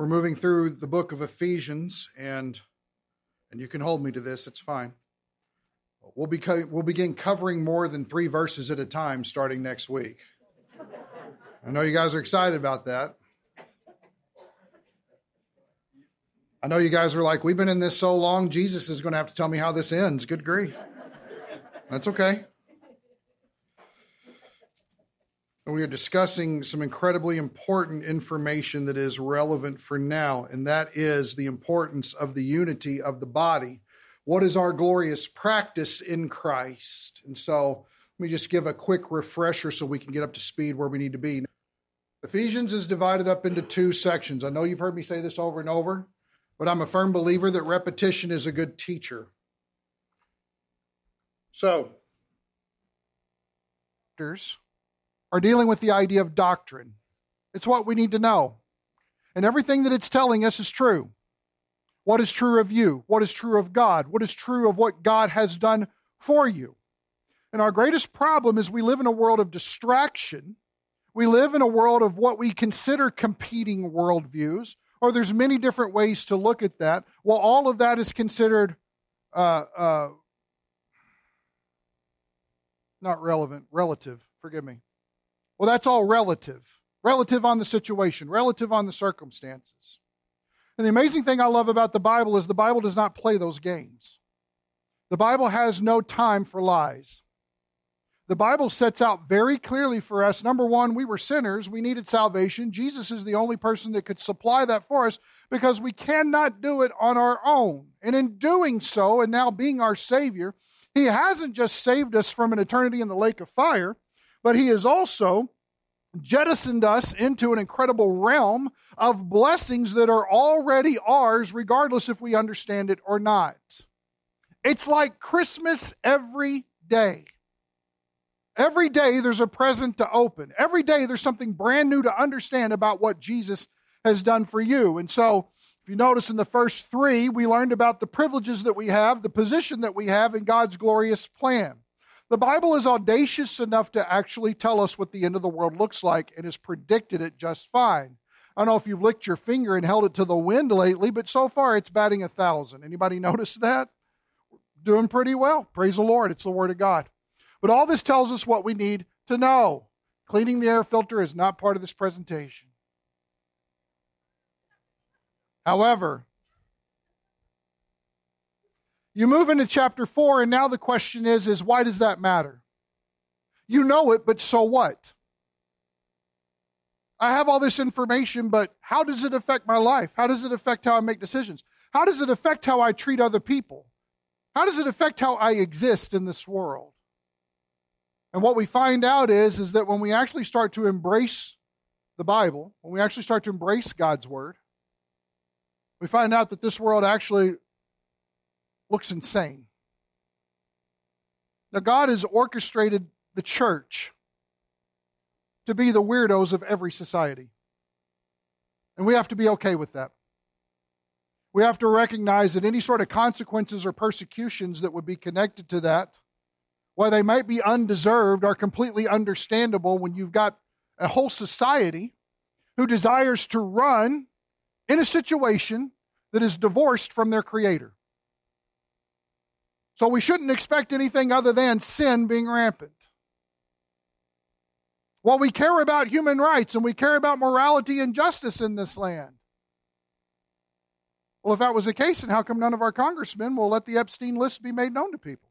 We're moving through the book of Ephesians, and and you can hold me to this; it's fine. We'll be we'll begin covering more than three verses at a time starting next week. I know you guys are excited about that. I know you guys are like, we've been in this so long, Jesus is going to have to tell me how this ends. Good grief. That's okay. We are discussing some incredibly important information that is relevant for now, and that is the importance of the unity of the body. What is our glorious practice in Christ? And so let me just give a quick refresher so we can get up to speed where we need to be. Ephesians is divided up into two sections. I know you've heard me say this over and over, but I'm a firm believer that repetition is a good teacher. So, are dealing with the idea of doctrine. It's what we need to know. And everything that it's telling us is true. What is true of you? What is true of God? What is true of what God has done for you? And our greatest problem is we live in a world of distraction. We live in a world of what we consider competing worldviews, or there's many different ways to look at that. Well, all of that is considered uh, uh, not relevant, relative, forgive me. Well, that's all relative. Relative on the situation, relative on the circumstances. And the amazing thing I love about the Bible is the Bible does not play those games. The Bible has no time for lies. The Bible sets out very clearly for us number one, we were sinners, we needed salvation. Jesus is the only person that could supply that for us because we cannot do it on our own. And in doing so, and now being our Savior, He hasn't just saved us from an eternity in the lake of fire, but he has also jettisoned us into an incredible realm of blessings that are already ours, regardless if we understand it or not. It's like Christmas every day. Every day there's a present to open. Every day there's something brand new to understand about what Jesus has done for you. And so, if you notice in the first three, we learned about the privileges that we have, the position that we have in God's glorious plan. The Bible is audacious enough to actually tell us what the end of the world looks like and has predicted it just fine. I don't know if you've licked your finger and held it to the wind lately, but so far it's batting a thousand. Anybody notice that? Doing pretty well. Praise the Lord. It's the Word of God. But all this tells us what we need to know. Cleaning the air filter is not part of this presentation. However, you move into chapter 4, and now the question is, is why does that matter? You know it, but so what? I have all this information, but how does it affect my life? How does it affect how I make decisions? How does it affect how I treat other people? How does it affect how I exist in this world? And what we find out is, is that when we actually start to embrace the Bible, when we actually start to embrace God's Word, we find out that this world actually looks insane. Now, God has orchestrated the church to be the weirdos of every society. And we have to be okay with that. We have to recognize that any sort of consequences or persecutions that would be connected to that, while they might be undeserved, are completely understandable when you've got a whole society who desires to run in a situation that is divorced from their creator. So we shouldn't expect anything other than sin being rampant. Well, we care about human rights and we care about morality and justice in this land. Well, if that was the case, then how come none of our congressmen will let the Epstein list be made known to people?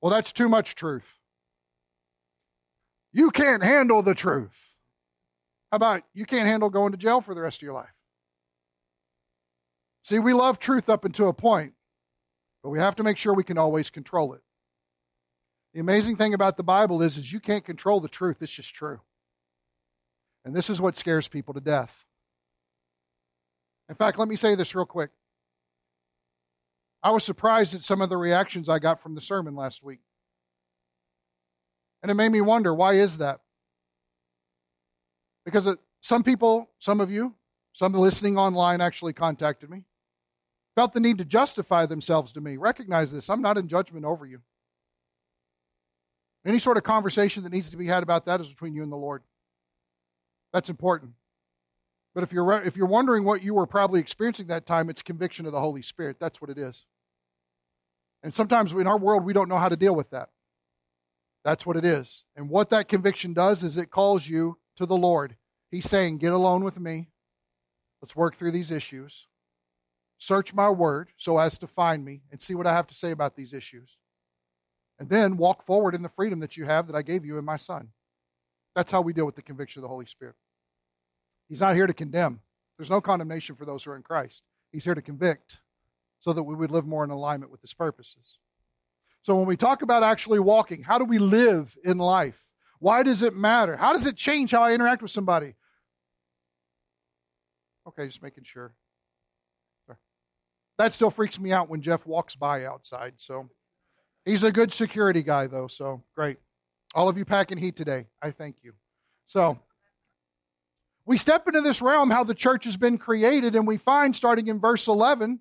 Well, that's too much truth. You can't handle the truth. How about you can't handle going to jail for the rest of your life? See, we love truth up until a point. But we have to make sure we can always control it. The amazing thing about the Bible is, is you can't control the truth. It's just true. And this is what scares people to death. In fact, let me say this real quick. I was surprised at some of the reactions I got from the sermon last week. And it made me wonder why is that? Because uh, some people, some of you, some listening online actually contacted me felt the need to justify themselves to me. Recognize this. I'm not in judgment over you. Any sort of conversation that needs to be had about that is between you and the Lord. That's important. But if you're, if you're wondering what you were probably experiencing that time, it's conviction of the Holy Spirit. That's what it is. And sometimes in our world, we don't know how to deal with that. That's what it is. And what that conviction does is it calls you to the Lord. He's saying, Get alone with me. Let's work through these issues. Search my word so as to find me and see what I have to say about these issues. And then walk forward in the freedom that you have that I gave you in my Son. That's how we deal with the conviction of the Holy Spirit. He's not here to condemn. There's no condemnation for those who are in Christ. He's here to convict so that we would live more in alignment with his purposes. So when we talk about actually walking, how do we live in life? Why does it matter? How does it change how I interact with somebody? Okay, just making sure. That still freaks me out when Jeff walks by outside. So he's a good security guy, though. So great. All of you packing heat today, I thank you. So we step into this realm how the church has been created, and we find, starting in verse 11,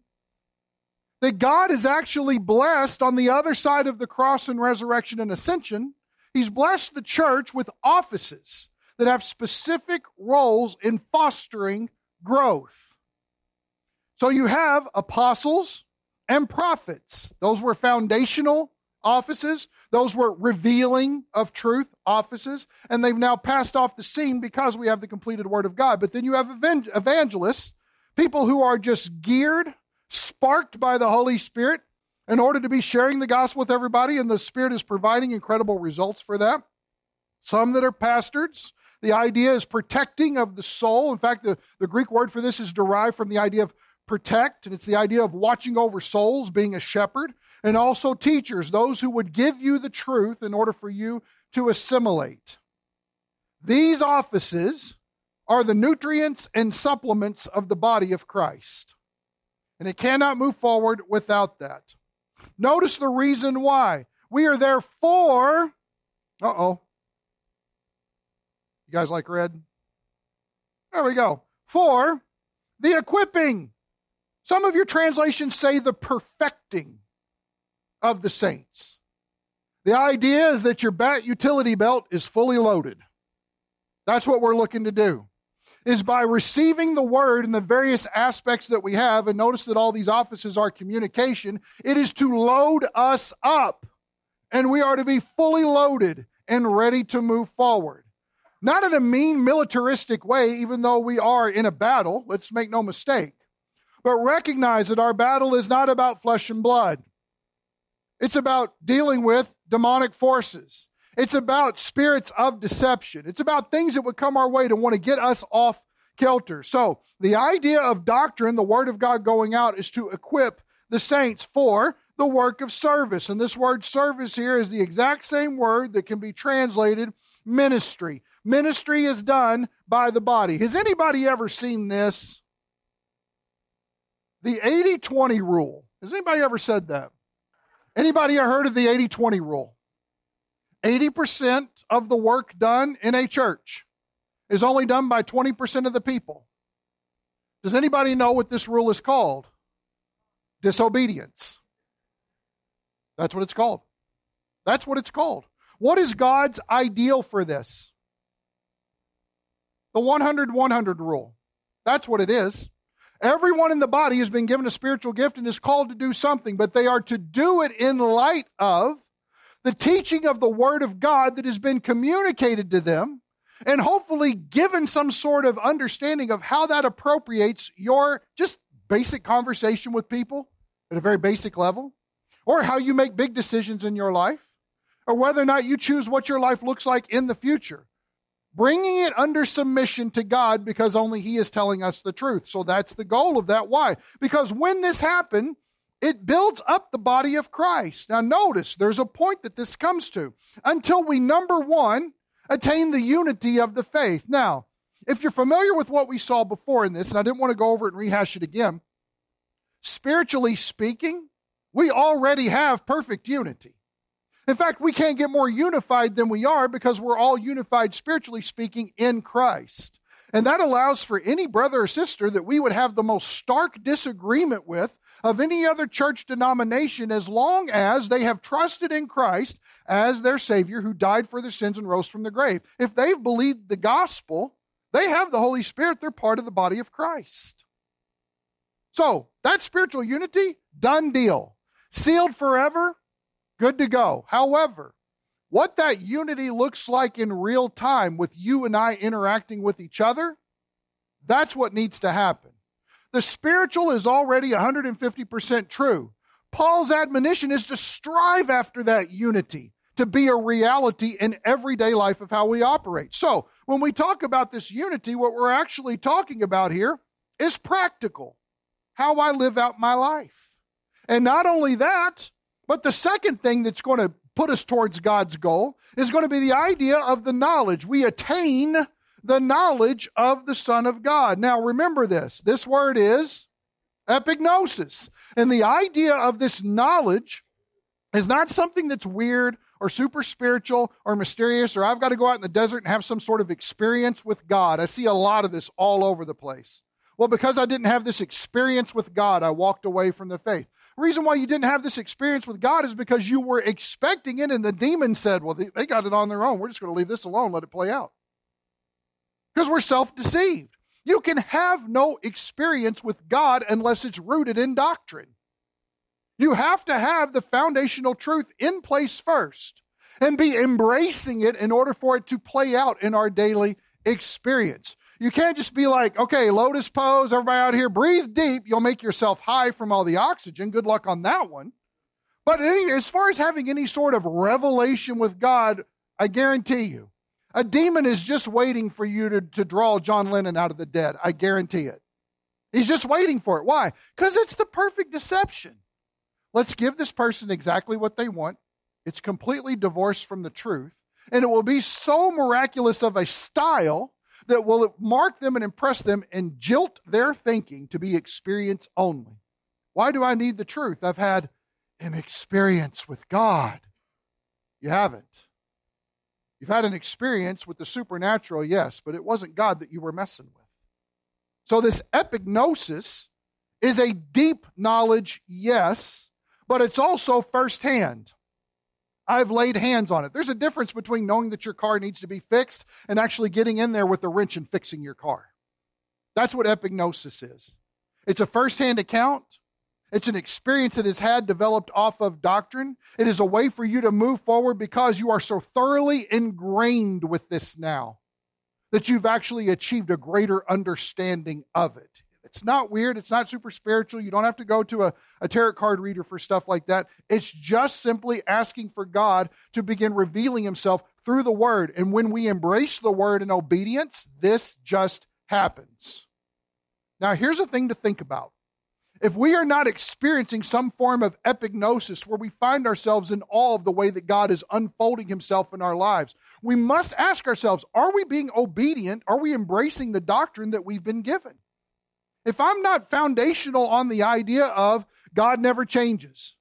that God is actually blessed on the other side of the cross and resurrection and ascension. He's blessed the church with offices that have specific roles in fostering growth. So you have apostles and prophets. Those were foundational offices. Those were revealing of truth offices. And they've now passed off the scene because we have the completed Word of God. But then you have evangelists, people who are just geared sparked by the Holy Spirit in order to be sharing the gospel with everybody, and the Spirit is providing incredible results for that. Some that are pastors. The idea is protecting of the soul. In fact, the, the Greek word for this is derived from the idea of protect, and it's the idea of watching over souls, being a shepherd, and also teachers, those who would give you the truth in order for you to assimilate. These offices are the nutrients and supplements of the body of Christ. And it cannot move forward without that. Notice the reason why. We are there for, uh oh. You guys like red? There we go. For the equipping. Some of your translations say the perfecting of the saints. The idea is that your bat utility belt is fully loaded. That's what we're looking to do is by receiving the word in the various aspects that we have, and notice that all these offices are communication, it is to load us up. And we are to be fully loaded and ready to move forward. Not in a mean militaristic way, even though we are in a battle, let's make no mistake. But recognize that our battle is not about flesh and blood. It's about dealing with demonic forces. It's about spirits of deception. It's about things that would come our way to want to get us off kilter. So, the idea of doctrine, the Word of God going out, is to equip the saints for the work of service. And this word service here is the exact same word that can be translated ministry. Ministry is done by the body. Has anybody ever seen this? The 80 20 rule. Has anybody ever said that? Anybody heard of the 80 20 rule? 80% of the work done in a church is only done by 20% of the people. Does anybody know what this rule is called? Disobedience. That's what it's called. That's what it's called. What is God's ideal for this? The 100 100 rule. That's what it is. Everyone in the body has been given a spiritual gift and is called to do something, but they are to do it in light of the teaching of the Word of God that has been communicated to them, and hopefully given some sort of understanding of how that appropriates your just basic conversation with people at a very basic level, or how you make big decisions in your life, or whether or not you choose what your life looks like in the future. Bringing it under submission to God because only He is telling us the truth. So that's the goal of that. Why? Because when this happened, it builds up the body of Christ. Now, notice there's a point that this comes to until we, number one, attain the unity of the faith. Now, if you're familiar with what we saw before in this, and I didn't want to go over it and rehash it again, spiritually speaking, we already have perfect unity. In fact, we can't get more unified than we are because we're all unified, spiritually speaking, in Christ. And that allows for any brother or sister that we would have the most stark disagreement with of any other church denomination as long as they have trusted in Christ as their Savior who died for their sins and rose from the grave. If they've believed the gospel, They have the Holy Spirit, they're part of the body of Christ. So, that spiritual unity, done deal. Sealed forever, good to go. However, what that unity looks like in real time with you and I interacting with each other, that's what needs to happen. The spiritual is already 150% true. Paul's admonition is to strive after that unity, to be a reality in everyday life of how we operate. So, when we talk about this unity, what we're actually talking about here is practical, how I live out my life. And not only that, but the second thing that's going to put us towards God's goal is going to be the idea of the knowledge. We attain the knowledge of the Son of God. Now, remember this this word is epignosis. And the idea of this knowledge is not something that's weird or super spiritual or mysterious or I've got to go out in the desert and have some sort of experience with God. I see a lot of this all over the place. Well, because I didn't have this experience with God, I walked away from the faith reason why you didn't have this experience with God is because you were expecting it, and the demon said, Well, they, got it on their own. We're just going to leave this alone, let it play out. Because we're self deceived. You can have no experience with God unless it's rooted in doctrine. You have to have the foundational truth in place first and be embracing it in order for it to play out in our daily experience. You can't just be like, okay, lotus pose, everybody out here, breathe deep. You'll make yourself high from all the oxygen. Good luck on that one. But as far as having any sort of revelation with God, I guarantee you, a demon is just waiting for you to, to draw John Lennon out of the dead. I guarantee it. He's just waiting for it. Why? Because it's the perfect deception. Let's give this person exactly what they want. It's completely divorced from the truth. And it will be so miraculous of a style that will mark them and impress them and jilt their thinking to be experience only. Why do I need the truth? I've had an experience with God. You haven't. You've had an experience with the supernatural, yes, but it wasn't God that you were messing with. So, this epignosis is a deep knowledge, yes, but it's also firsthand. I've laid hands on it. There's a difference between knowing that your car needs to be fixed and actually getting in there with a wrench and fixing your car. That's what epignosis is. It's a firsthand account. It's an experience that is had developed off of doctrine. It is a way for you to move forward because you are so thoroughly ingrained with this now that you've actually achieved a greater understanding of it. It's not weird. It's not super spiritual. You don't have to go to a, a tarot card reader for stuff like that. It's just simply asking for God to begin revealing Himself through the Word. And when we embrace the Word in obedience, this just happens. Now, here's a thing to think about. If we are not experiencing some form of epignosis where we find ourselves in awe of the way that God is unfolding Himself in our lives, we must ask ourselves are we being obedient? Are we embracing the doctrine that we've been given? If I'm not foundational on the idea of God never changes,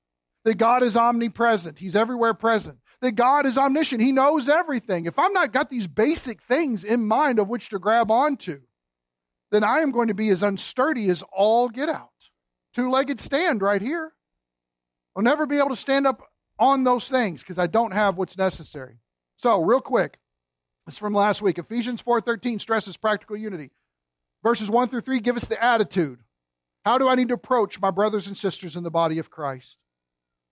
that God is omnipresent, He's everywhere present, that God is omniscient, He knows everything, if I'm not got these basic things in mind of which to grab onto, then I am going to be as unsturdy as all get out. Two legged stand right here. I'll never be able to stand up on those things because I don't have what's necessary. So, real quick, this is from last week. Ephesians 4:13 stresses practical unity. Verses 1 through 3 give us the attitude. How do I need to approach my brothers and sisters in the body of Christ?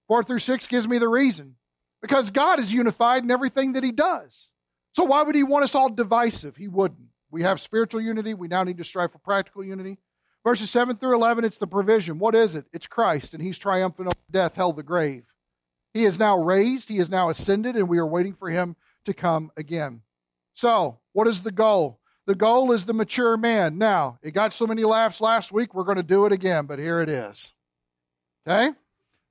4 through 6 gives me the reason. Because God is unified in everything that He does. So why would He want us all divisive? He wouldn't. We have spiritual unity. We now need to strive for practical unity. Verses 7 through 11, it's the provision. What is it? It's Christ, and He's triumphant over death, hell, the grave. He is now raised, He is now ascended, and we are waiting for Him to come again. So, what is the goal? The goal is the mature man. Now, it got so many laughs last week, we're going to do it again, but here it is. Okay?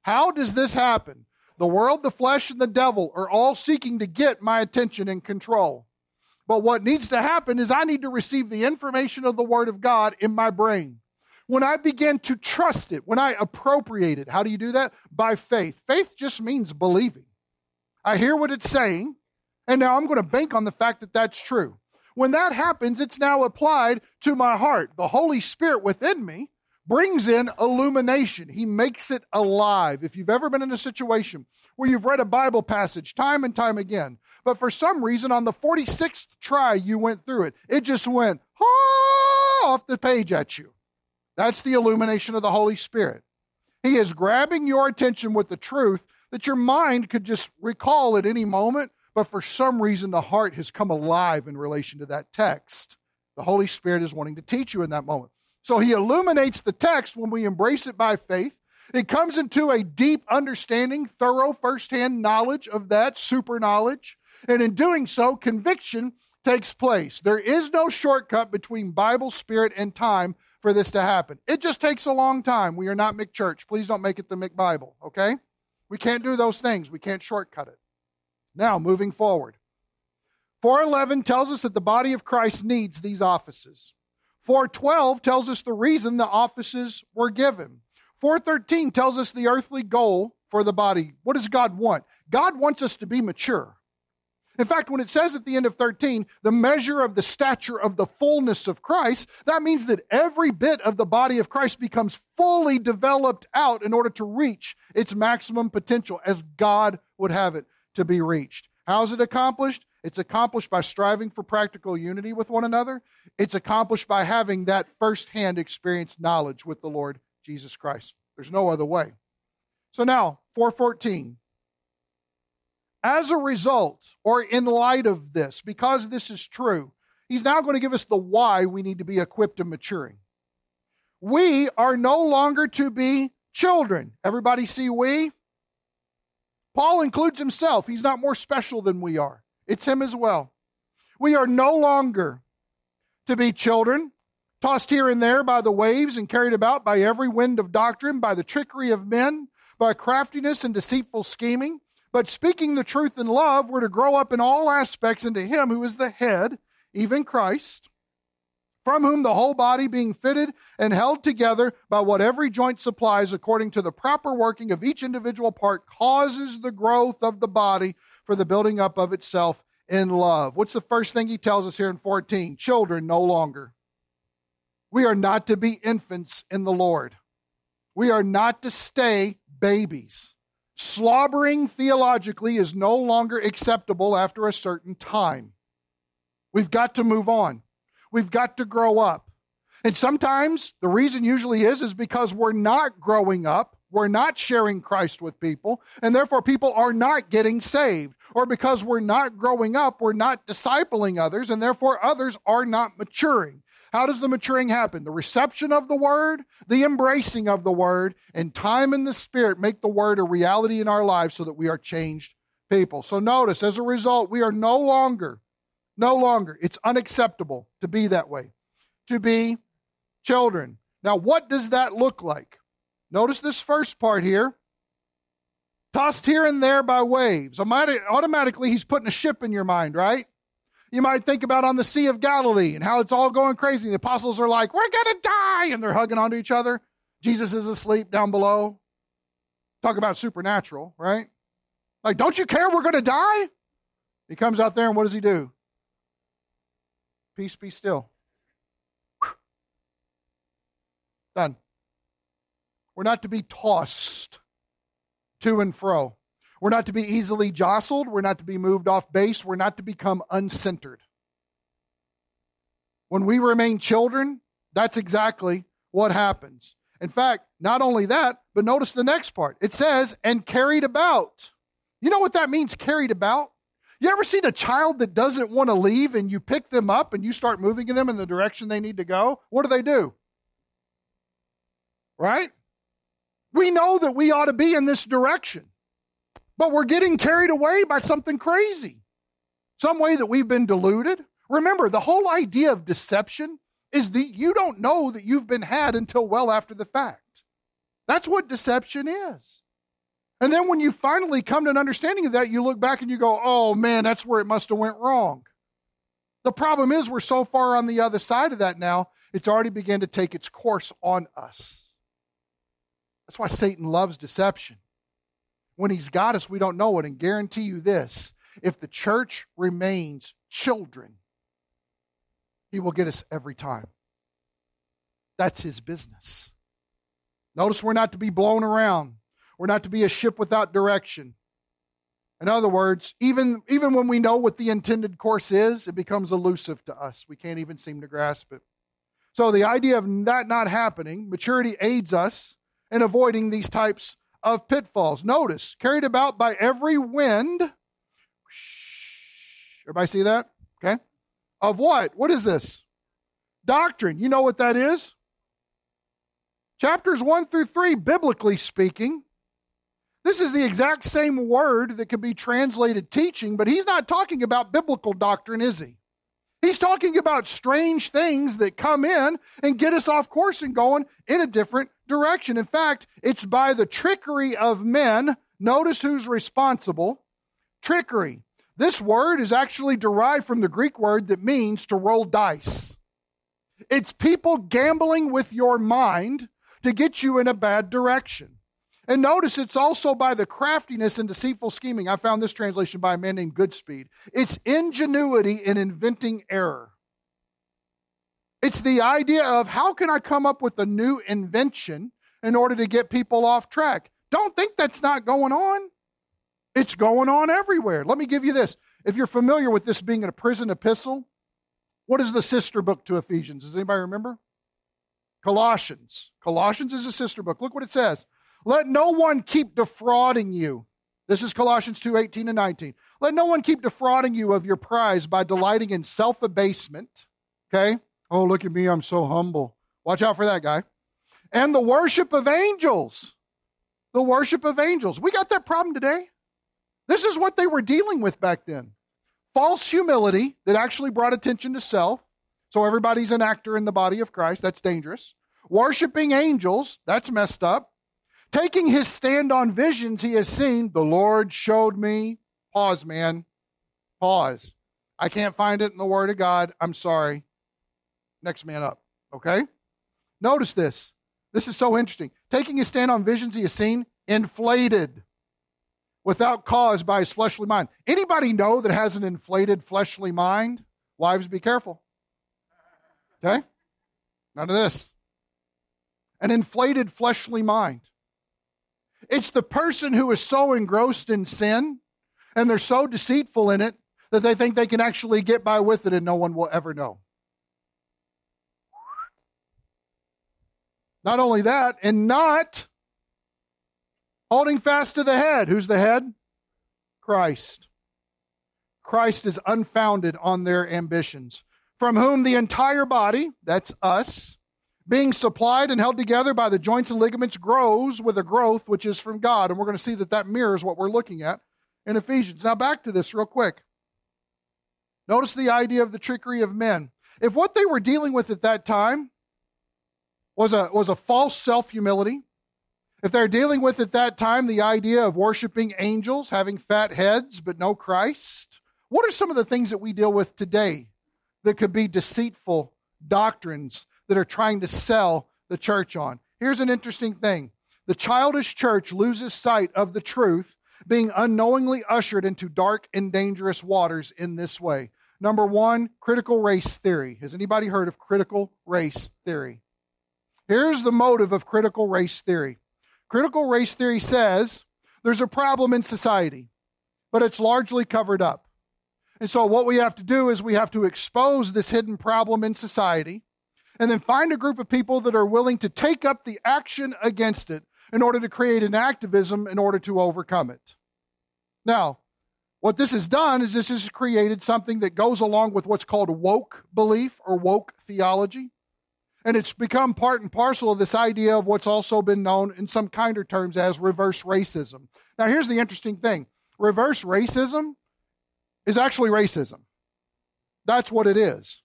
How does this happen? The world, the flesh, and the devil are all seeking to get my attention and control. But what needs to happen is I need to receive the information of the Word of God in my brain. When I begin to trust it, when I appropriate it, how do you do that? By faith. Faith just means believing. I hear what it's saying, and now I'm going to bank on the fact that that's true. When that happens, it's now applied to my heart. The Holy Spirit within me brings in illumination. He makes it alive. If you've ever been in a situation where you've read a Bible passage time and time again, but for some reason on the 46th try you went through it, it just went ah, off the page at you. That's the illumination of the Holy Spirit. He is grabbing your attention with the truth that your mind could just recall at any moment, but for some reason the heart has come alive in relation to that text. The Holy Spirit is wanting to teach you in that moment. So he illuminates the text when we embrace it by faith. It comes into a deep understanding, thorough firsthand knowledge of that super knowledge. And in doing so, conviction takes place. There is no shortcut between Bible, Spirit, and time for this to happen. It just takes a long time. We are not McChurch. Please don't make it the McBible, okay? We can't do those things. We can't shortcut it. Now, moving forward. 411 tells us that the body of Christ needs these offices. 412 tells us the reason the offices were given. 413 tells us the earthly goal for the body. What does God want? God wants us to be mature. In fact, when it says at the end of 13, the measure of the stature of the fullness of Christ, that means that every bit of the body of Christ becomes fully developed out in order to reach its maximum potential as God would have it to be reached. How is it accomplished? It's accomplished by striving for practical unity with one another. It's accomplished by having that firsthand experience knowledge with the Lord Jesus Christ. There's no other way. So now, 414. As a result, or in light of this, because this is true, he's now going to give us the why we need to be equipped and maturing. We are no longer to be children. Everybody see we? Paul includes himself. He's not more special than we are. It's him as well. We are no longer to be children, tossed here and there by the waves and carried about by every wind of doctrine, by the trickery of men, by craftiness and deceitful scheming. But speaking the truth in love, we're to grow up in all aspects into Him who is the head, even Christ, from whom the whole body, being fitted and held together by what every joint supplies according to the proper working of each individual part, causes the growth of the body for the building up of itself in love. What's the first thing he tells us here in 14? Children no longer. We are not to be infants in the Lord. We are not to stay babies. Slobbering theologically is no longer acceptable after a certain time. We've got to move on. We've got to grow up. And sometimes the reason usually is is because we're not growing up we're not sharing Christ with people, and therefore people are not getting saved. Or because we're not growing up, we're not discipling others, and therefore others are not maturing. How does the maturing happen? The reception of the word, the embracing of the word, and time in the spirit make the word a reality in our lives so that we are changed people. So notice, as a result, we are no longer, no longer, it's unacceptable to be that way, to be children. Now, what does that look like? Notice this first part here. Tossed here and there by waves. Automatically, he's putting a ship in your mind, right? You might think about on the Sea of Galilee and how it's all going crazy. The apostles are like, We're going to die. And they're hugging onto each other. Jesus is asleep down below. Talk about supernatural, right? Like, don't you care we're going to die? He comes out there and what does he do? Peace, be still. Done. We're not to be tossed to and fro. We're not to be easily jostled. We're not to be moved off base. We're not to become uncentered. When we remain children, that's exactly what happens. In fact, not only that, but notice the next part. It says, and carried about. You know what that means, carried about? You ever seen a child that doesn't want to leave and you pick them up and you start moving them in the direction they need to go? What do they do? Right? We know that we ought to be in this direction, but we're getting carried away by something crazy, some way that we've been deluded. Remember, the whole idea of deception is that you don't know that you've been had until well after the fact. That's what deception is. And then when you finally come to an understanding of that, you look back and you go, oh man, that's where it must have went wrong. The problem is we're so far on the other side of that now, it's already begun to take its course on us. That's why Satan loves deception. When he's got us, we don't know it. And guarantee you this if the church remains children, he will get us every time. That's his business. Notice we're not to be blown around. We're not to be a ship without direction. In other words, even, even when we know what the intended course is, it becomes elusive to us. We can't even seem to grasp it. So, the idea of that not happening, maturity aids us in avoiding these types of pitfalls. Notice, carried about by every wind. Everybody see that? Okay. Of what? What is this? Doctrine. You know what that is? Chapters 1 through 3, biblically speaking, this is the exact same word that could be translated teaching, but he's not talking about biblical doctrine, is he? He's talking about strange things that come in and get us off course and going in a different direction. In fact, it's by the trickery of men. Notice who's responsible. Trickery. This word is actually derived from the Greek word that means to roll dice. It's people gambling with your mind to get you in a bad direction. And notice it's also by the craftiness and deceitful scheming. I found this translation by a man named Goodspeed. It's ingenuity in inventing error. It's the idea of how can I come up with a new invention in order to get people off track? Don't think that's not going on. It's going on everywhere. Let me give you this. If you're familiar with this being a prison epistle, what is the sister book to Ephesians? Does anybody remember? Colossians. Colossians is a sister book. Look what it says. Let no one keep defrauding you. This is Colossians 2 18 and 19. Let no one keep defrauding you of your prize by delighting in self abasement. Okay? Oh, look at me. I'm so humble. Watch out for that guy. And the worship of angels. The worship of angels. We got that problem today. This is what they were dealing with back then false humility that actually brought attention to self. So everybody's an actor in the body of Christ. That's dangerous. Worshiping angels. That's messed up. Taking his stand on visions he has seen, the Lord showed me. Pause, man. Pause. I can't find it in the Word of God. I'm sorry. Next man up. Okay? Notice this. This is so interesting. Taking his stand on visions he has seen, inflated without cause by his fleshly mind. Anybody know that has an inflated fleshly mind? Wives, be careful. Okay? None of this. An inflated fleshly mind. It's the person who is so engrossed in sin and they're so deceitful in it that they think they can actually get by with it and no one will ever know. Not only that, and not holding fast to the head. Who's the head? Christ. Christ is unfounded on their ambitions, from whom the entire body, that's us, being supplied and held together by the joints and ligaments, grows with a growth which is from God. And we're going to see that that mirrors what we're looking at in Ephesians. Now, back to this real quick. Notice the idea of the trickery of men. If what they were dealing with at that time was a, was a false self humility, if they're dealing with at that time the idea of worshiping angels, having fat heads, but no Christ, what are some of the things that we deal with today that could be deceitful doctrines that are trying to sell the church on. Here's an interesting thing the childish church loses sight of the truth, being unknowingly ushered into dark and dangerous waters in this way. Number one, critical race theory. Has anybody heard of critical race theory? Here's the motive of critical race theory critical race theory says there's a problem in society, but it's largely covered up. And so, what we have to do is we have to expose this hidden problem in society and then find a group of people that are willing to take up the action against it in order to create an activism in order to overcome it. Now, what this has done is this has created something that goes along with what's called woke belief or woke theology. And it's become part and parcel of this idea of what's also been known in some kinder terms as reverse racism. Now, here's the interesting thing reverse racism is actually racism. That's what it is.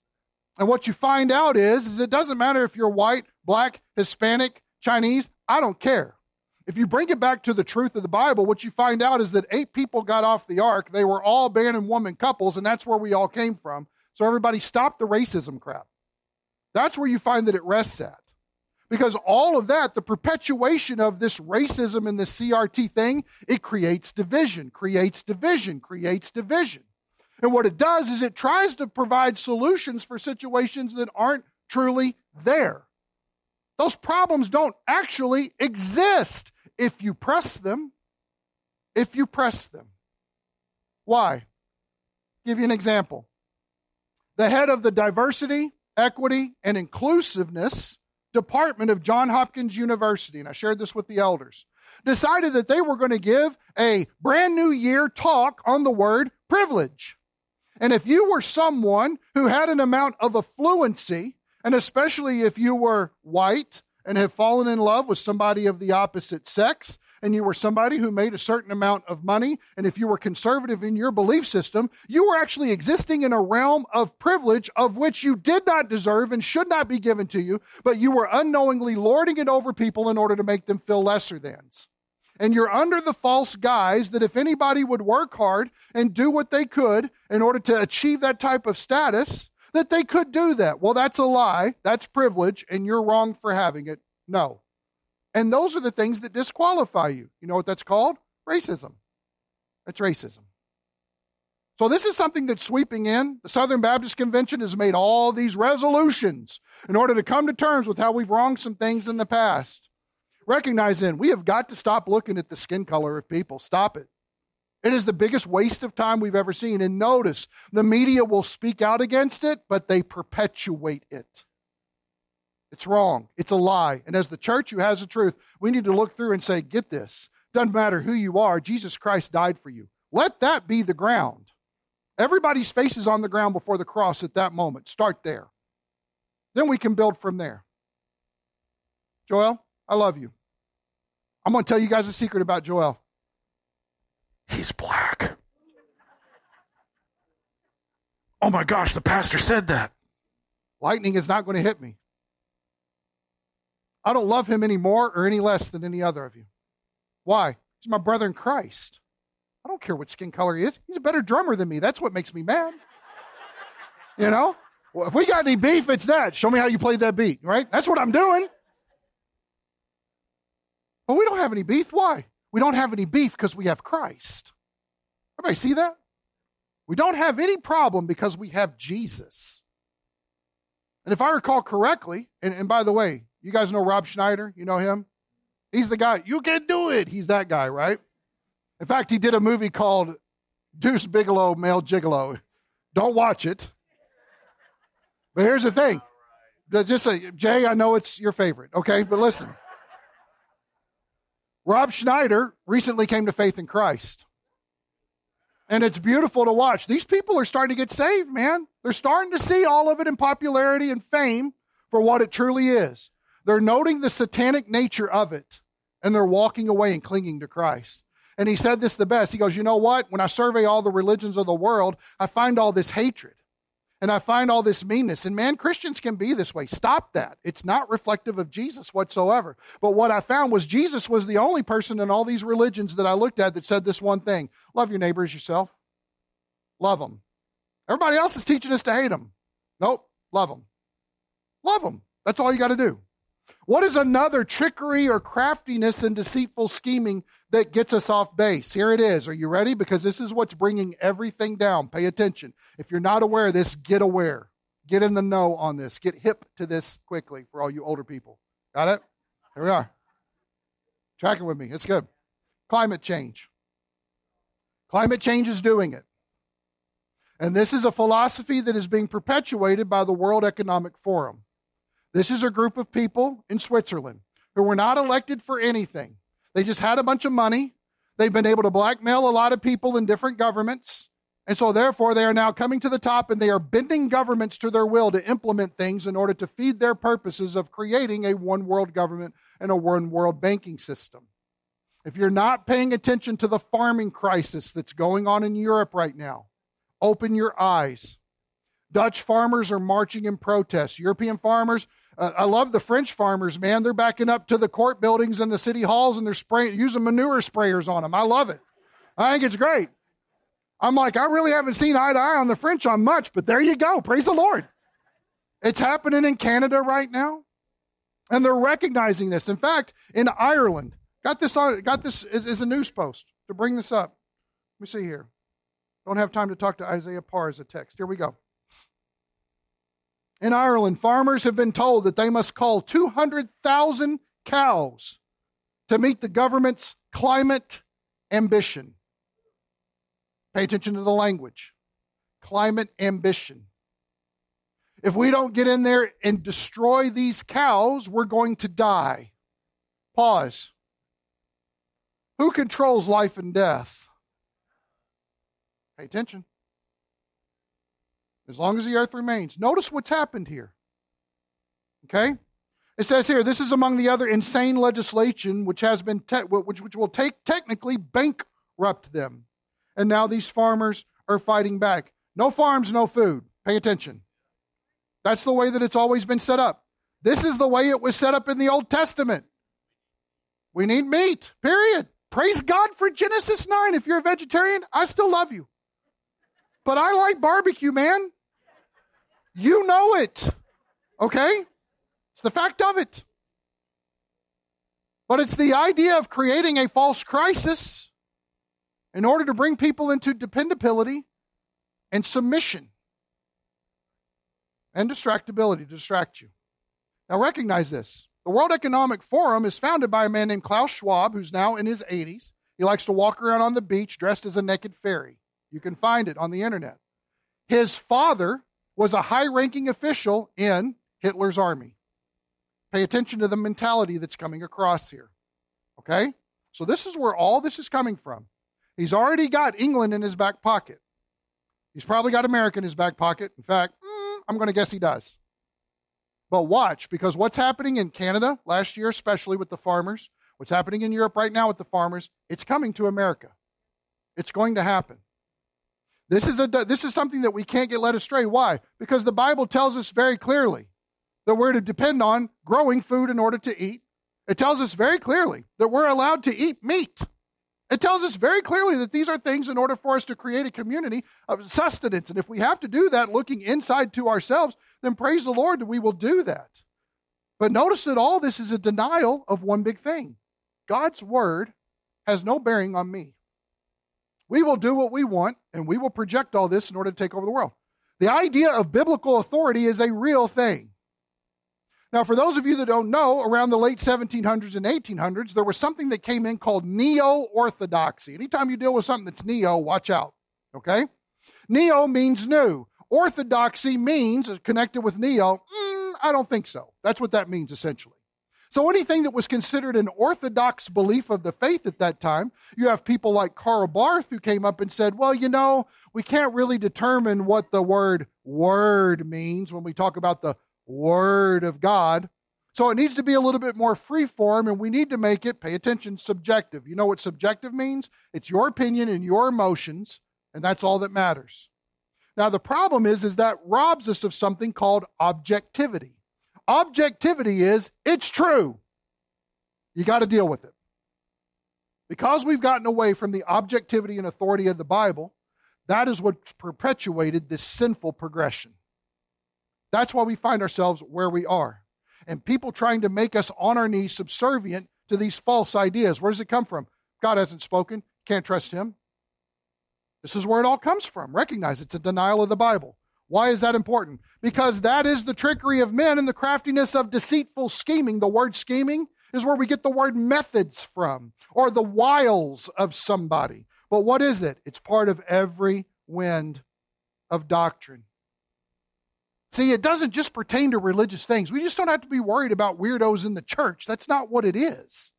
And what you find out is, is it doesn't matter if you're white, black, Hispanic, Chinese, I don't care. If you bring it back to the truth of the Bible, what you find out is that eight people got off the ark. They were all man and woman couples, and that's where we all came from. So everybody stop the racism crap. That's where you find that it rests at. Because all of that, the perpetuation of this racism and this CRT thing, it creates division, creates division, creates division. And what it does is it tries to provide solutions for situations that aren't truly there. Those problems don't actually exist if you press them. If you press them. Why? give you an example. The head of the diversity, equity, and inclusiveness department of John Hopkins University, and I shared this with the elders, decided that they were going to give a brand new year talk on the word privilege. And if you were someone who had an amount of affluency, and especially if you were white and have fallen in love with somebody of the opposite sex, and you were somebody who made a certain amount of money, and if you were conservative in your belief system, you were actually existing in a realm of privilege of which you did not deserve and should not be given to you, but you were unknowingly lording it over people in order to make them feel lesser thans. And you're under the false guise that if anybody would work hard and do what they could in order to achieve that type of status, that they could do that. Well, that's a lie. That's privilege, and you're wrong for having it. No. And those are the things that disqualify you. You know what that's called? Racism. That's racism. So, this is something that's sweeping in. The Southern Baptist Convention has made all these resolutions in order to come to terms with how we've wronged some things in the past. Recognize then, we have got to stop looking at the skin color of people. Stop it. It is the biggest waste of time we've ever seen. And notice, the media will speak out against it, but they perpetuate it. It's wrong. It's a lie. And as the church who has the truth, we need to look through and say, get this. Doesn't matter who you are, Jesus Christ died for you. Let that be the ground. Everybody's face is on the ground before the cross at that moment. Start there. Then we can build from there. Joel, I love you. I'm going to tell you guys a secret about Joel. He's black. Oh my gosh, the pastor said that. Lightning is not going to hit me. I don't love him any more or any less than any other of you. Why? He's my brother in Christ. I don't care what skin color he is. He's a better drummer than me. That's what makes me mad. You know? Well, if we got any beef, it's that. Show me how you played that beat, right? That's what I'm doing. But we don't have any beef. Why? We don't have any beef because we have Christ. Everybody see that? We don't have any problem because we have Jesus. And if I recall correctly, and, and by the way, you guys know Rob Schneider? You know him? He's the guy, you can do it. He's that guy, right? In fact, he did a movie called Deuce Bigalow, Male Gigolo. Don't watch it. But here's the thing. Just say, Jay, I know it's your favorite, okay? But listen. Rob Schneider recently came to faith in Christ. And it's beautiful to watch. These people are starting to get saved, man. They're starting to see all of it in popularity and fame for what it truly is. They're noting the satanic nature of it and they're walking away and clinging to Christ. And he said this the best. He goes, You know what? When I survey all the religions of the world, I find all this hatred and I find all this meanness. And man, Christians can be this way. Stop that. It's not reflective of Jesus whatsoever. But what I found was Jesus was the only person in all these religions that I looked at that said this one thing love your neighbors yourself. Love them. Everybody else is teaching us to hate them. Nope. Love them. Love them. That's all you got to do. What is another trickery or craftiness and deceitful scheming that gets us off base? Here it is. Are you ready? Because this is what's bringing everything down. Pay attention. If you're not aware of this, get aware. Get in the know on this. Get hip to this quickly for all you older people. Got it? Here we are. Tracking with me. It's good. Climate change. Climate change is doing it. And this is a philosophy that is being perpetuated by the World Economic Forum. This is a group of people in Switzerland who were not elected for anything. They just had a bunch of money. They've been able to blackmail a lot of people in different governments. And so, therefore, they are now coming to the top and they are bending governments to their will to implement things in order to feed their purposes of creating a one world government and a one world banking system. If you're not paying attention to the farming crisis that's going on in Europe right now, open your eyes. Dutch farmers are marching in protest. European farmers uh, I love the French farmers, man. They're backing up to the court buildings and the city halls and they're spraying, using manure sprayers on them. I love it. I think it's great. I'm like, I really haven't seen eye to eye on the French on much, but there you go. Praise the Lord. It's happening in Canada right now. And they're recognizing this. In fact, in Ireland, got this on, got this is a news post to bring this up. Let me see here. Don't have time to talk to Isaiah Parr as a text. Here we go. In Ireland, farmers have been told that they must cull 200,000 cows to meet the government's climate ambition. Pay attention to the language climate ambition. If we don't get in there and destroy these cows, we're going to die. Pause. Who controls life and death? Pay attention. As long as the earth remains. Notice what's happened here. Okay? It says here, this is among the other insane legislation which has been te- which, which will take technically bankrupt them. And now these farmers are fighting back. No farms, no food. Pay attention. That's the way that it's always been set up. This is the way it was set up in the Old Testament. We need meat, period. Praise God for Genesis 9. If you're a vegetarian, I still love you. But I like barbecue, man. You know it. Okay? It's the fact of it. But it's the idea of creating a false crisis in order to bring people into dependability and submission and distractibility to distract you. Now, recognize this. The World Economic Forum is founded by a man named Klaus Schwab, who's now in his 80s. He likes to walk around on the beach dressed as a naked fairy. You can find it on the internet. His father was a high ranking official in Hitler's army. Pay attention to the mentality that's coming across here. Okay? So, this is where all this is coming from. He's already got England in his back pocket. He's probably got America in his back pocket. In fact, mm, I'm going to guess he does. But watch, because what's happening in Canada last year, especially with the farmers, what's happening in Europe right now with the farmers, it's coming to America. It's going to happen. This is, a, this is something that we can't get led astray. Why? Because the Bible tells us very clearly that we're to depend on growing food in order to eat. It tells us very clearly that we're allowed to eat meat. It tells us very clearly that these are things in order for us to create a community of sustenance. And if we have to do that looking inside to ourselves, then praise the Lord that we will do that. But notice that all this is a denial of one big thing God's word has no bearing on me. We will do what we want, and we will project all this in order to take over the world. The idea of biblical authority is a real thing. Now, for those of you that don't know, around the late 1700s and 1800s, there was something that came in called neo orthodoxy. Anytime you deal with something that's neo, watch out. Okay? Neo means new. Orthodoxy means, connected with neo, mm, I don't think so. That's what that means essentially. So anything that was considered an orthodox belief of the faith at that time, you have people like Karl Barth who came up and said, well, you know, we can't really determine what the word word means when we talk about the Word of God. So it needs to be a little bit more free form, and we need to make it, pay attention, subjective. You know what subjective means? It's your opinion and your emotions, and that's all that matters. Now the problem is, is that robs us of something called objectivity. Objectivity is it's true. You got to deal with it. Because we've gotten away from the objectivity and authority of the Bible, that is what's perpetuated this sinful progression. That's why we find ourselves where we are. And people trying to make us on our knees subservient to these false ideas. Where does it come from? God hasn't spoken. Can't trust him. This is where it all comes from. Recognize it's a denial of the Bible. Why is that important? Because that is the trickery of men and the craftiness of deceitful scheming. The word scheming is where we get the word methods from, or the wiles of somebody. But what is it? It's part of every wind of doctrine. See, it doesn't just pertain to religious things. We just don't have to be worried about weirdos in the church. That's not what it is.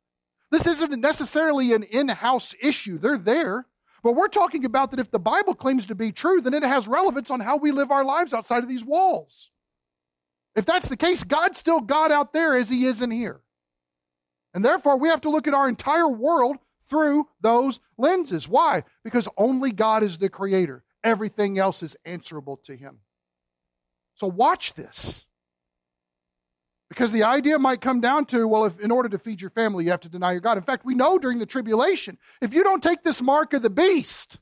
This isn't necessarily an in house issue. They're there. But we're talking about that if the Bible claims to be true, then it has relevance on how we live our lives outside of these walls. If that's the case, God's still God out there as he is in here. And therefore, we have to look at our entire world through those lenses. Why? Because only God is the creator, everything else is answerable to him. So watch this. Because the idea might come down to, well, if in order to feed your family, you have to deny your God. In fact, we know during the tribulation, if you don't take this mark of the beast,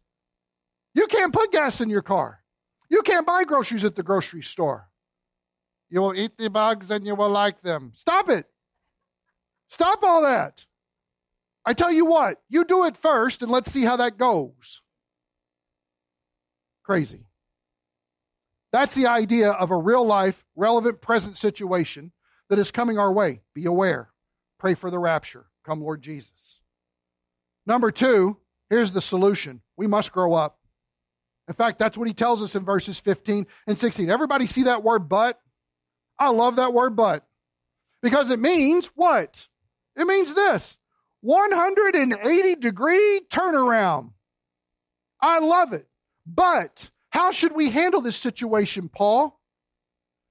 you can't put gas in your car. You can't buy groceries at the grocery store. You will eat the bugs and you will like them. Stop it. Stop all that. I tell you what, you do it first and let's see how that goes. Crazy. That's the idea of a real life, relevant, present situation that is coming our way. Be aware. Pray for the rapture. Come, Lord Jesus. Number two, here's the solution we must grow up. In fact, that's what he tells us in verses 15 and 16. Everybody see that word but? I love that word but because it means what? It means this 180 degree turnaround. I love it. But how should we handle this situation, Paul?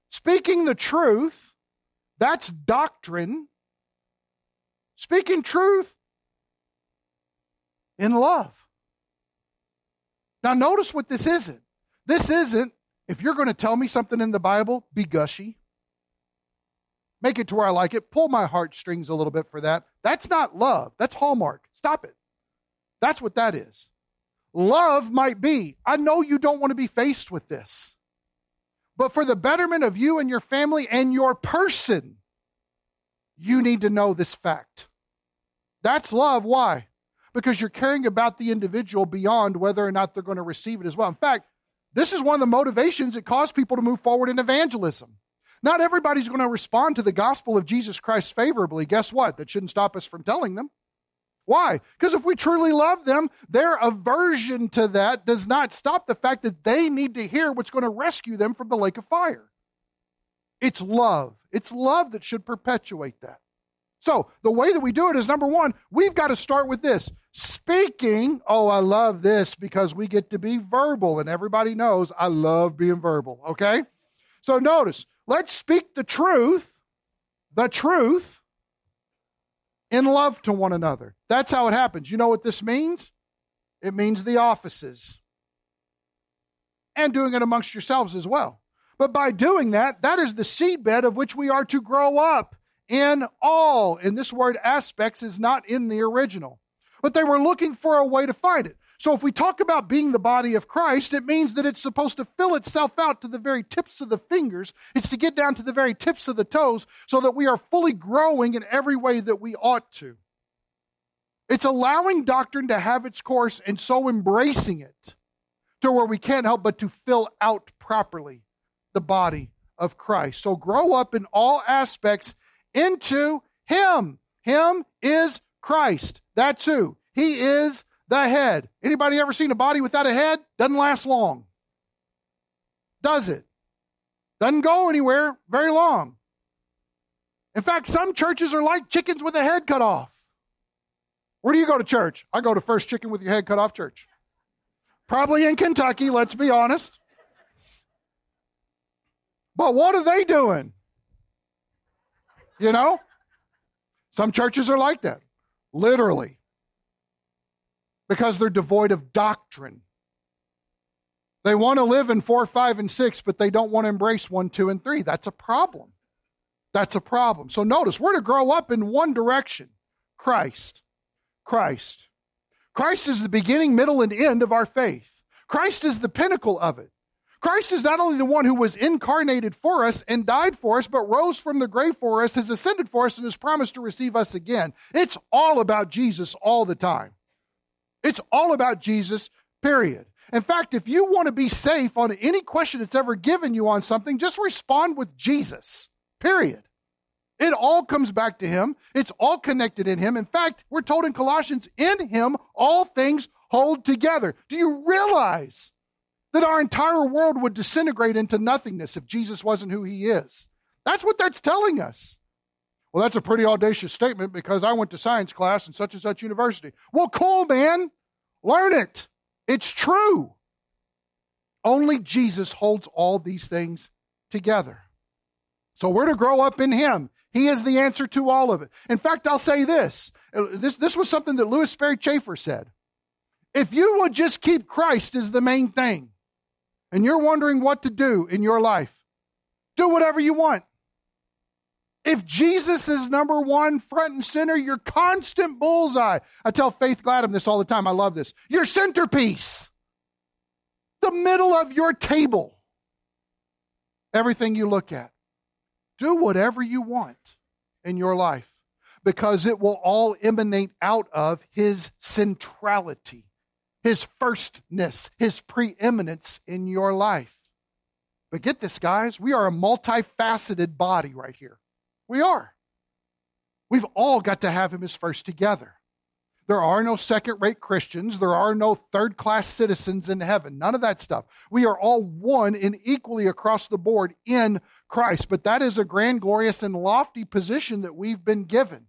Speaking the truth, that's doctrine. Speaking truth in love. Now, notice what this isn't. This isn't, if you're going to tell me something in the Bible, be gushy. Make it to where I like it. Pull my heartstrings a little bit for that. That's not love. That's Hallmark. Stop it. That's what that is. Love might be, I know you don't want to be faced with this, but for the betterment of you and your family and your person, you need to know this fact. That's love. Why? Because you're caring about the individual beyond whether or not they're going to receive it as well. In fact, this is one of the motivations that cause people to move forward in evangelism. Not everybody's going to respond to the gospel of Jesus Christ favorably. Guess what? That shouldn't stop us from telling them. Why? Because if we truly love them, their aversion to that does not stop the fact that they need to hear what's going to rescue them from the lake of fire. It's love. It's love that should perpetuate that. So, the way that we do it is number one, we've got to start with this speaking. Oh, I love this because we get to be verbal, and everybody knows I love being verbal, okay? So, notice, let's speak the truth, the truth, in love to one another. That's how it happens. You know what this means? It means the offices and doing it amongst yourselves as well. But by doing that, that is the seedbed of which we are to grow up in all. And this word aspects is not in the original. But they were looking for a way to find it. So if we talk about being the body of Christ, it means that it's supposed to fill itself out to the very tips of the fingers. It's to get down to the very tips of the toes so that we are fully growing in every way that we ought to. It's allowing doctrine to have its course and so embracing it to where we can't help but to fill out properly the body of Christ. So grow up in all aspects into Him. Him is Christ. That's who. He is the head. Anybody ever seen a body without a head? Doesn't last long. Does it? Doesn't go anywhere very long. In fact, some churches are like chickens with a head cut off. Where do you go to church? I go to First Chicken with your head cut off church. Probably in Kentucky, let's be honest. But what are they doing? You know? Some churches are like that, literally, because they're devoid of doctrine. They want to live in four, five, and six, but they don't want to embrace one, two, and three. That's a problem. That's a problem. So notice, we're to grow up in one direction Christ. Christ. Christ is the beginning, middle, and end of our faith. Christ is the pinnacle of it. Christ is not only the one who was incarnated for us and died for us, but rose from the grave for us, has ascended for us, and has promised to receive us again. It's all about Jesus all the time. It's all about Jesus, period. In fact, if you want to be safe on any question that's ever given you on something, just respond with Jesus, period. It all comes back to Him. It's all connected in Him. In fact, we're told in Colossians, in Him all things hold together. Do you realize that our entire world would disintegrate into nothingness if Jesus wasn't who he is. That's what that's telling us. Well, that's a pretty audacious statement because I went to science class in such and such university. Well, cool, man. Learn it. It's true. Only Jesus holds all these things together. So we're to grow up in Him. He is the answer to all of it. In fact, I'll say this. This, this was something that Lewis Sperry Chafer said. If you would just keep Christ as the main thing, and you're wondering what to do in your life, do whatever you want. If Jesus is number one, front and center, your constant bullseye. I tell Faith Gladham this all the time. I love this. Your centerpiece, the middle of your table, everything you look at. Do whatever you want in your life because it will all emanate out of His centrality his firstness, his preeminence in your life. But get this, guys, we are a multifaceted body right here. We are. We've all got to have Him as first together. There are no second rate Christians. There are no third class citizens in heaven. None of that stuff. We are all one and equally across the board in Christ. But that is a grand, glorious, and lofty position that we've been given.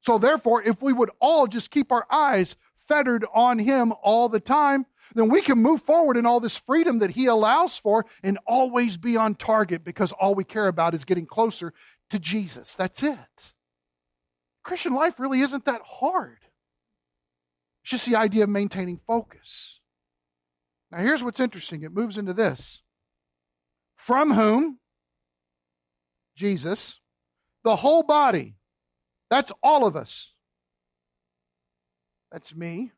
So, therefore, if we would all just keep our eyes fettered on Him all the time, then we can move forward in all this freedom that He allows for and always be on target because all we care about is getting closer to Jesus. That's it. Christian life really isn't that hard. It's just the idea of maintaining focus. Now, here's what's interesting it moves into this. From whom? Jesus. The whole body. That's all of us. That's me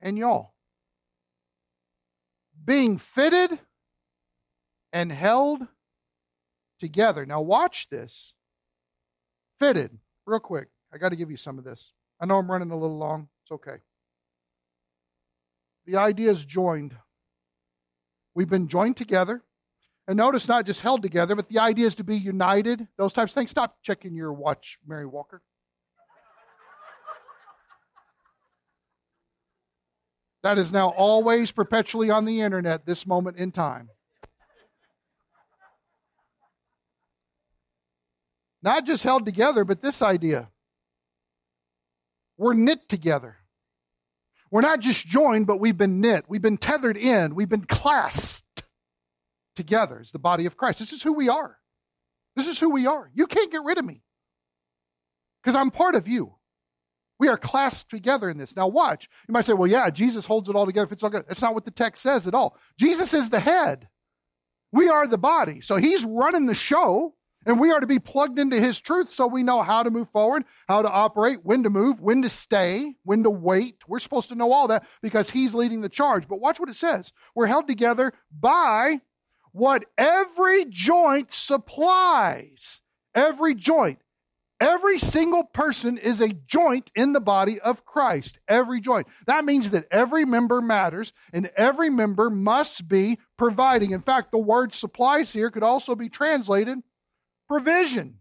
and y'all. Being fitted and held together. Now, watch this. Fitted, real quick. I got to give you some of this. I know I'm running a little long. It's okay. The idea is joined. We've been joined together. And notice not just held together, but the idea is to be united, those types of things. Stop checking your watch, Mary Walker. That is now always perpetually on the internet this moment in time. Not just held together, but this idea. We're knit together. We're not just joined, but we've been knit. We've been tethered in. We've been clasped together as the body of Christ. This is who we are. This is who we are. You can't get rid of me because I'm part of you. We are clasped together in this. Now, watch. You might say, well, yeah, Jesus holds it all together. It's all good. That's not what the text says at all. Jesus is the head. We are the body. So he's running the show. And we are to be plugged into his truth so we know how to move forward, how to operate, when to move, when to stay, when to wait. We're supposed to know all that because he's leading the charge. But watch what it says. We're held together by what every joint supplies. Every joint. Every single person is a joint in the body of Christ. Every joint. That means that every member matters and every member must be providing. In fact, the word supplies here could also be translated provision.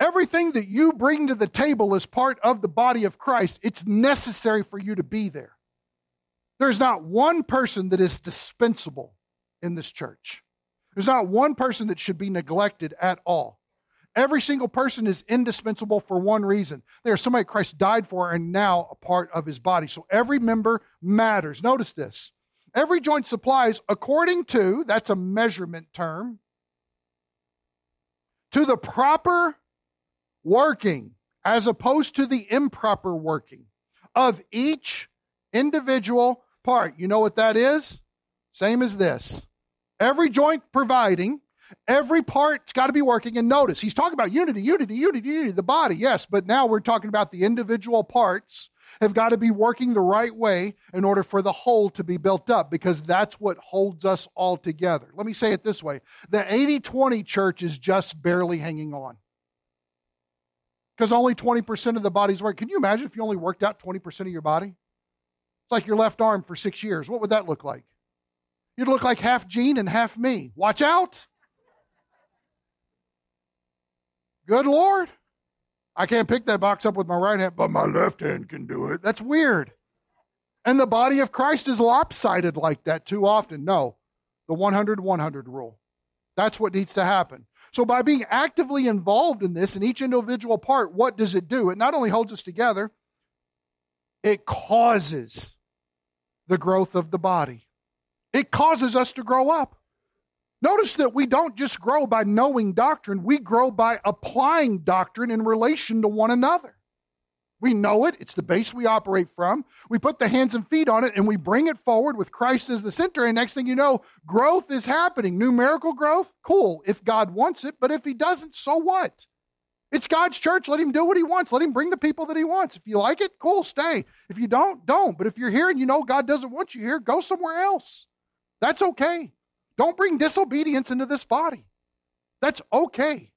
Everything that you bring to the table is part of the body of Christ, it's necessary for you to be there. There's not one person that is dispensable in this church. There's not one person that should be neglected at all. Every single person is indispensable for one reason. They are somebody Christ died for and now a part of his body. So every member matters. Notice this. Every joint supplies according to, that's a measurement term, to the proper working as opposed to the improper working of each individual part. You know what that is? Same as this. Every joint providing, every part's got to be working. And notice, he's talking about unity, unity, unity, unity, the body, yes, but now we're talking about the individual parts have got to be working the right way in order for the whole to be built up because that's what holds us all together. Let me say it this way the 80 20 church is just barely hanging on because only 20% of the body's work. Can you imagine if you only worked out 20% of your body? It's like your left arm for six years. What would that look like? You'd look like half Gene and half me. Watch out. Good Lord. I can't pick that box up with my right hand, but my left hand can do it. That's weird. And the body of Christ is lopsided like that too often. No, the 100 100 rule. That's what needs to happen. So, by being actively involved in this in each individual part, what does it do? It not only holds us together, it causes the growth of the body. It causes us to grow up. Notice that we don't just grow by knowing doctrine, we grow by applying doctrine in relation to one another. We know it, it's the base we operate from. We put the hands and feet on it and we bring it forward with Christ as the center. And next thing you know, growth is happening. Numerical growth, cool, if God wants it. But if He doesn't, so what? It's God's church. Let Him do what He wants. Let Him bring the people that He wants. If you like it, cool, stay. If you don't, don't. But if you're here and you know God doesn't want you here, go somewhere else. That's okay. Don't bring disobedience into this body. That's okay.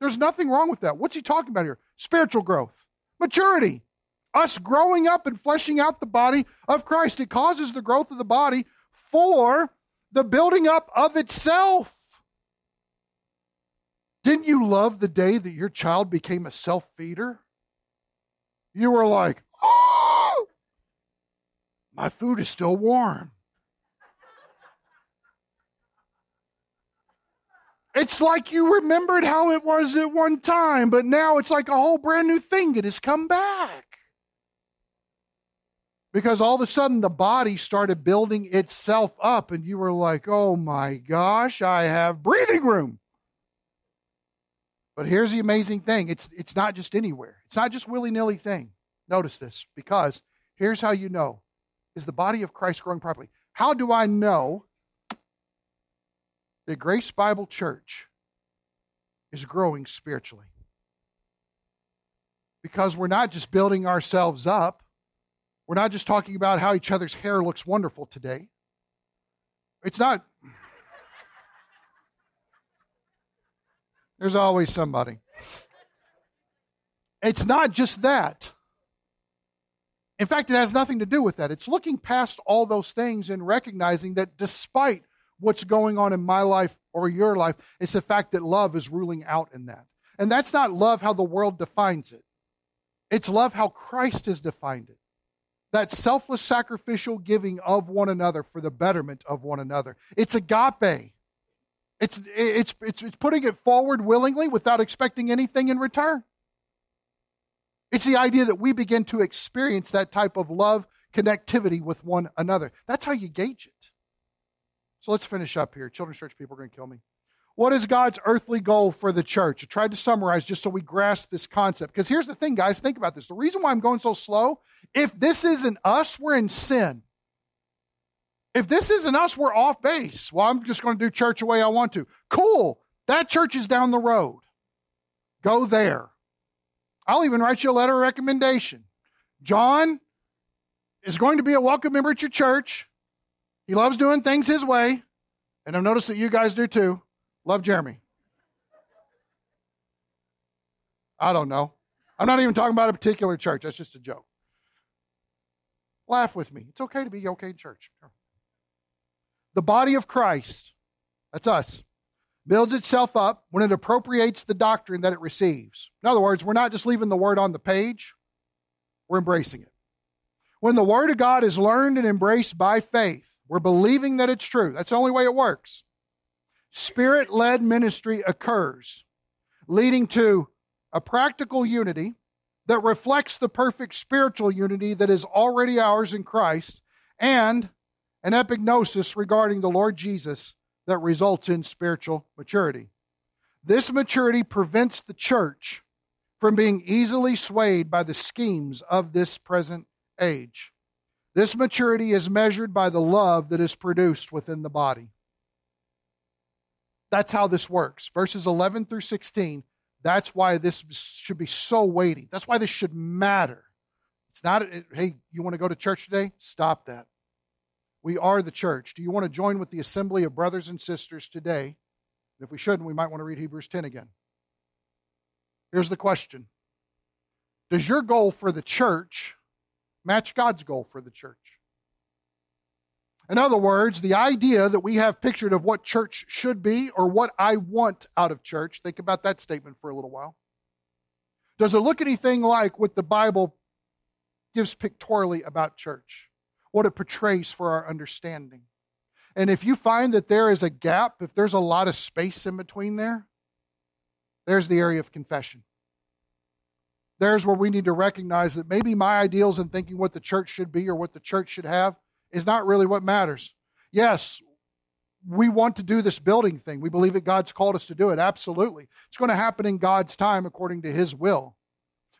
There's nothing wrong with that. What's he talking about here? Spiritual growth, maturity, us growing up and fleshing out the body of Christ. It causes the growth of the body for the building up of itself. Didn't you love the day that your child became a self feeder? You were like, oh, my food is still warm. It's like you remembered how it was at one time, but now it's like a whole brand new thing. It has come back. Because all of a sudden the body started building itself up, and you were like, oh my gosh, I have breathing room. But here's the amazing thing it's, it's not just anywhere, it's not just willy nilly thing. Notice this, because here's how you know is the body of Christ growing properly? How do I know that Grace Bible Church is growing spiritually. Because we're not just building ourselves up, we're not just talking about how each other's hair looks wonderful today. It's not. There's always somebody. It's not just that. In fact, it has nothing to do with that. It's looking past all those things and recognizing that despite what's going on in my life or your life. It's the fact that love is ruling out in that. And that's not love how the world defines it, it's love how Christ has defined it. That selfless sacrificial giving of one another for the betterment of one another. It's agape. It's, it's, it's, it's putting it forward willingly without expecting anything in return. It's the idea that we begin to experience that type of love connectivity with one another. That's how you gauge it. So let's finish up here. Children's church people are going to kill me. What is God's earthly goal for the church? I tried to summarize just so we grasp this concept. Because here's the thing, guys, think about this. The reason why I'm going so slow, if this isn't us, we're in sin. If this isn't us, we're off base. Well, I'm just going to do church the way I want to. Cool. That church is down the road. Go there. I'll even write you a letter of recommendation. John is going to be a welcome member at your church. He loves doing things his way. And I've noticed that you guys do too. Love Jeremy. I don't know. I'm not even talking about a particular church. That's just a joke. Laugh with me. It's okay to be okay in church. The body of Christ, that's us, builds itself up when it appropriates the doctrine that it receives. In other words, we're not just leaving the word on the page, we're embracing it. When the word of God is learned and embraced by faith, we're believing that it's true. That's the only way it works. Spirit led ministry occurs, leading to a practical unity that reflects the perfect spiritual unity that is already ours in Christ, and an epignosis regarding the Lord Jesus that results in spiritual maturity. This maturity prevents the church from being easily swayed by the schemes of this present age. This maturity is measured by the love that is produced within the body. That's how this works. Verses 11 through 16, that's why this should be so weighty. That's why this should matter. It's not, hey, you want to go to church today? Stop that. We are the church. Do you want to join with the assembly of brothers and sisters today? If we shouldn't, we might want to read Hebrews 10 again. Here's the question Does your goal for the church match God's goal for the church. In other words, the idea that we have pictured of what church should be or what I want out of church, think about that statement for a little while. Does it look anything like what the Bible gives pictorially about church? What it portrays for our understanding? And if you find that there is a gap, if there's a lot of space in between there, there's the area of confession there's where we need to recognize that maybe my ideals and thinking what the church should be or what the church should have is not really what matters. Yes, we want to do this building thing. We believe that God's called us to do it. Absolutely. It's going to happen in God's time according to His will.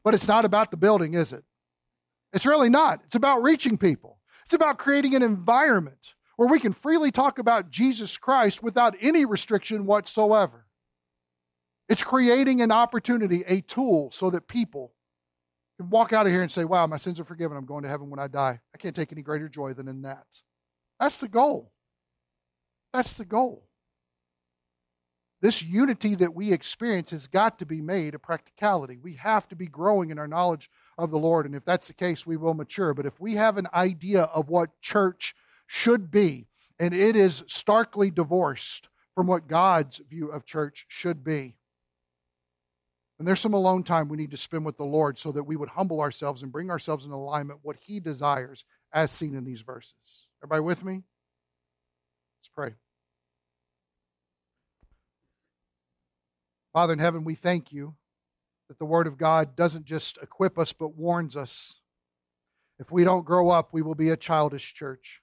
But it's not about the building, is it? It's really not. It's about reaching people, it's about creating an environment where we can freely talk about Jesus Christ without any restriction whatsoever. It's creating an opportunity, a tool, so that people can walk out of here and say, Wow, my sins are forgiven. I'm going to heaven when I die. I can't take any greater joy than in that. That's the goal. That's the goal. This unity that we experience has got to be made a practicality. We have to be growing in our knowledge of the Lord. And if that's the case, we will mature. But if we have an idea of what church should be, And it is starkly divorced from what God's view of church should be. And there's some alone time we need to spend with the Lord so that we would humble ourselves and bring ourselves in alignment with what He desires as seen in these verses. Everybody with me? Let's pray. Father in heaven, we thank you that the Word of God doesn't just equip us but warns us. If we don't grow up, we will be a childish church.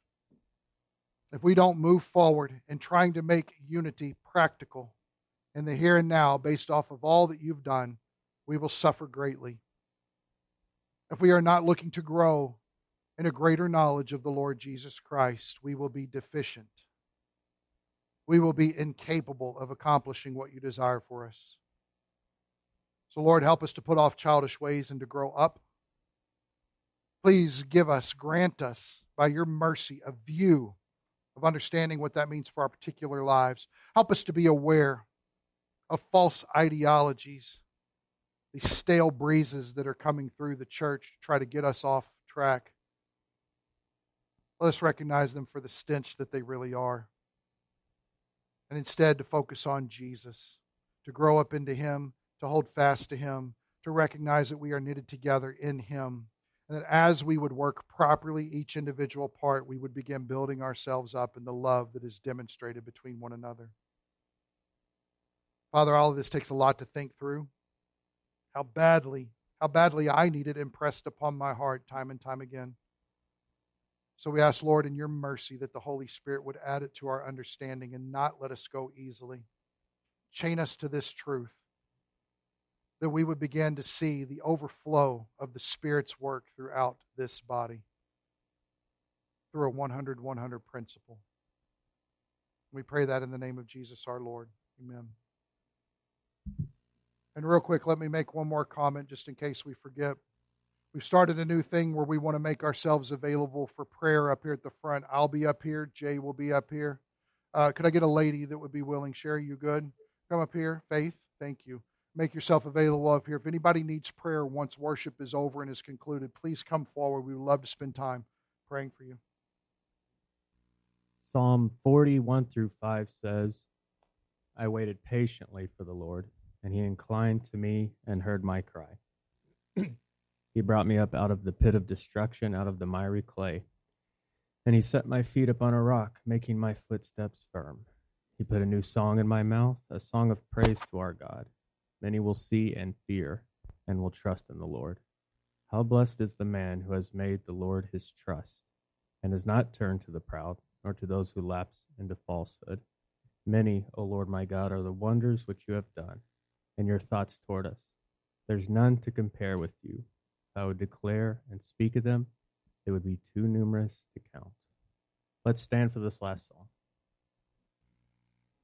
If we don't move forward in trying to make unity practical, in the here and now based off of all that you've done, we will suffer greatly. If we are not looking to grow in a greater knowledge of the Lord Jesus Christ, we will be deficient. We will be incapable of accomplishing what you desire for us. So, Lord, help us to put off childish ways and to grow up. Please give us, grant us, by your mercy, a view of understanding what that means for our particular lives. Help us to be aware of false ideologies, these stale breezes that are coming through the church to try to get us off track. Let us recognize them for the stench that they really are. And instead, to focus on Jesus, to grow up into Him, to hold fast to Him, to recognize that we are knitted together in Him. And that as we would work properly each individual part, we would begin building ourselves up in the love that is demonstrated between one another. Father, all of this takes a lot to think through. How badly, how badly I need it impressed upon my heart time and time again. So we ask, Lord, in your mercy, that the Holy Spirit would add it to our understanding and not let us go easily. Chain us to this truth, that we would begin to see the overflow of the Spirit's work throughout this body through a 100 100 principle. We pray that in the name of Jesus our Lord. Amen. And real quick, let me make one more comment just in case we forget. We've started a new thing where we want to make ourselves available for prayer up here at the front. I'll be up here. Jay will be up here. Uh, could I get a lady that would be willing? Sherry, you good? Come up here. Faith, thank you. Make yourself available up here. If anybody needs prayer once worship is over and is concluded, please come forward. We would love to spend time praying for you. Psalm 41 through 5 says, I waited patiently for the Lord and he inclined to me and heard my cry. he brought me up out of the pit of destruction, out of the miry clay. And he set my feet upon a rock, making my footsteps firm. He put a new song in my mouth, a song of praise to our God. Many will see and fear, and will trust in the Lord. How blessed is the man who has made the Lord his trust, and has not turned to the proud, nor to those who lapse into falsehood. Many, O Lord my God, are the wonders which you have done and your thoughts toward us. There's none to compare with you. If I would declare and speak of them, they would be too numerous to count. Let's stand for this last song.